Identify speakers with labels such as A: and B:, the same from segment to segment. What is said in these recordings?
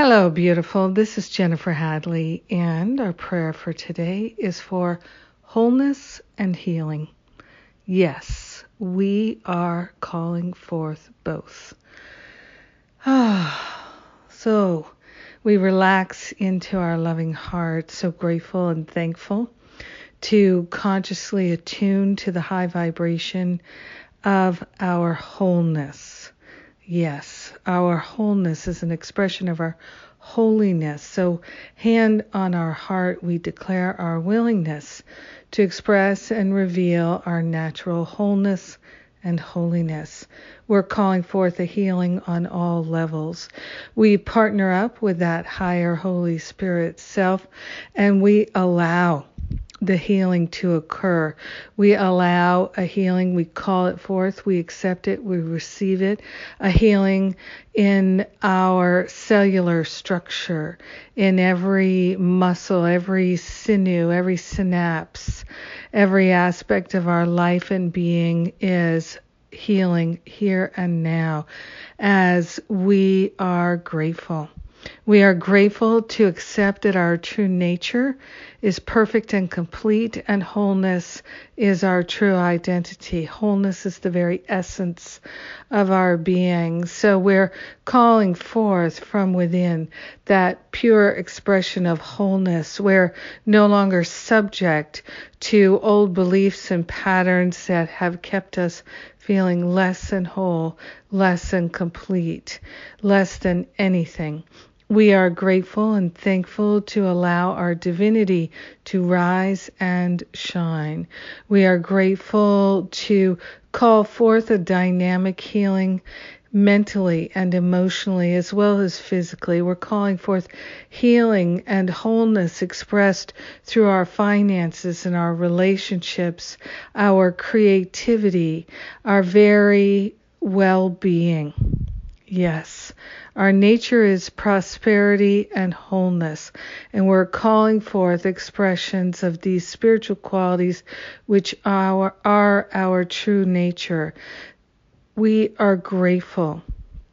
A: Hello, beautiful. This is Jennifer Hadley, and our prayer for today is for wholeness and healing. Yes, we are calling forth both. Ah, so we relax into our loving heart, so grateful and thankful to consciously attune to the high vibration of our wholeness. Yes, our wholeness is an expression of our holiness. So, hand on our heart, we declare our willingness to express and reveal our natural wholeness and holiness. We're calling forth a healing on all levels. We partner up with that higher Holy Spirit self and we allow the healing to occur. We allow a healing, we call it forth, we accept it, we receive it, a healing in our cellular structure, in every muscle, every sinew, every synapse, every aspect of our life and being is healing here and now as we are grateful. We are grateful to accept that our true nature is perfect and complete, and wholeness is our true identity. Wholeness is the very essence of our being. So we're calling forth from within that pure expression of wholeness. We're no longer subject to old beliefs and patterns that have kept us feeling less than whole, less than complete, less than anything. We are grateful and thankful to allow our divinity to rise and shine. We are grateful to call forth a dynamic healing mentally and emotionally as well as physically. We're calling forth healing and wholeness expressed through our finances and our relationships, our creativity, our very well being. Yes. Our nature is prosperity and wholeness, and we're calling forth expressions of these spiritual qualities which are, are our true nature. We are grateful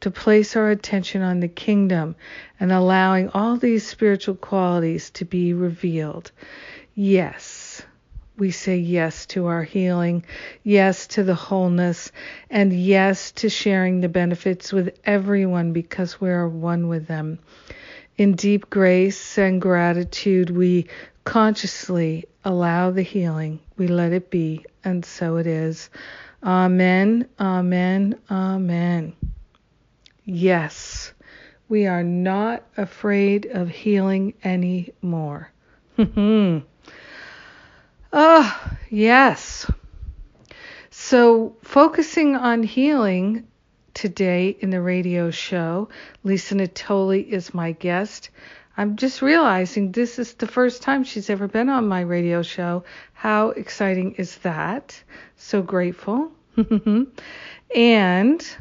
A: to place our attention on the kingdom and allowing all these spiritual qualities to be revealed. Yes we say yes to our healing, yes to the wholeness, and yes to sharing the benefits with everyone because we are one with them. In deep grace and gratitude, we consciously allow the healing. We let it be, and so it is. Amen, amen, amen. Yes, we are not afraid of healing anymore. Oh, yes. So, focusing on healing today in the radio show, Lisa Natoli is my guest. I'm just realizing this is the first time she's ever been on my radio show. How exciting is that? So grateful. And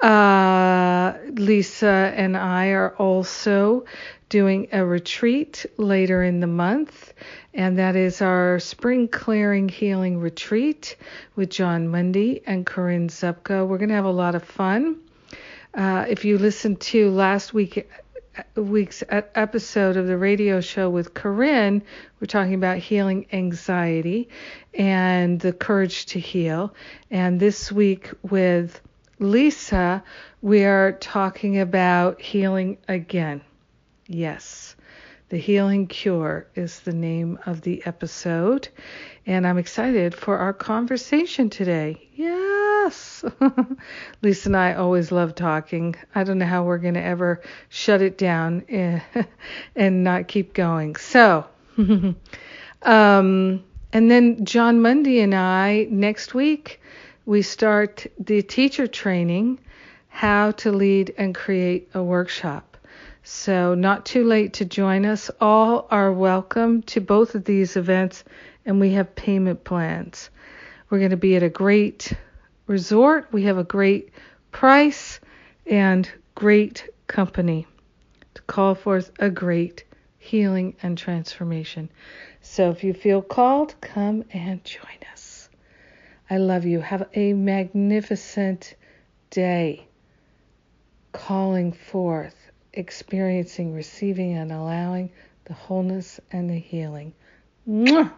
A: uh, Lisa and I are also doing a retreat later in the month, and that is our Spring Clearing Healing Retreat with Jon Mundy and Corinne Zupko. We're going to have a lot of fun. Uh, if you listened to last week week's episode of the radio show with Corinne, we're talking about healing anxiety and the courage to heal. And this week with Lisa, we are talking about healing again. Yes. The Healing Cure is the name of the episode. And I'm excited for our conversation today. Yes. Lisa and I always love talking. I don't know how we're going to ever shut it down and not keep going. So, um, and then Jon Mundy and I, next week, we start the teacher training how to lead and create a workshop. So, not too late to join us. All are welcome to both of these events, and we have payment plans. We're going to be at a great resort. We have a great price and great company to call forth a great healing and transformation. So, if you feel called, come and join us. I love you. Have a magnificent day calling forth, experiencing, receiving, and allowing the wholeness and the healing. Mwah!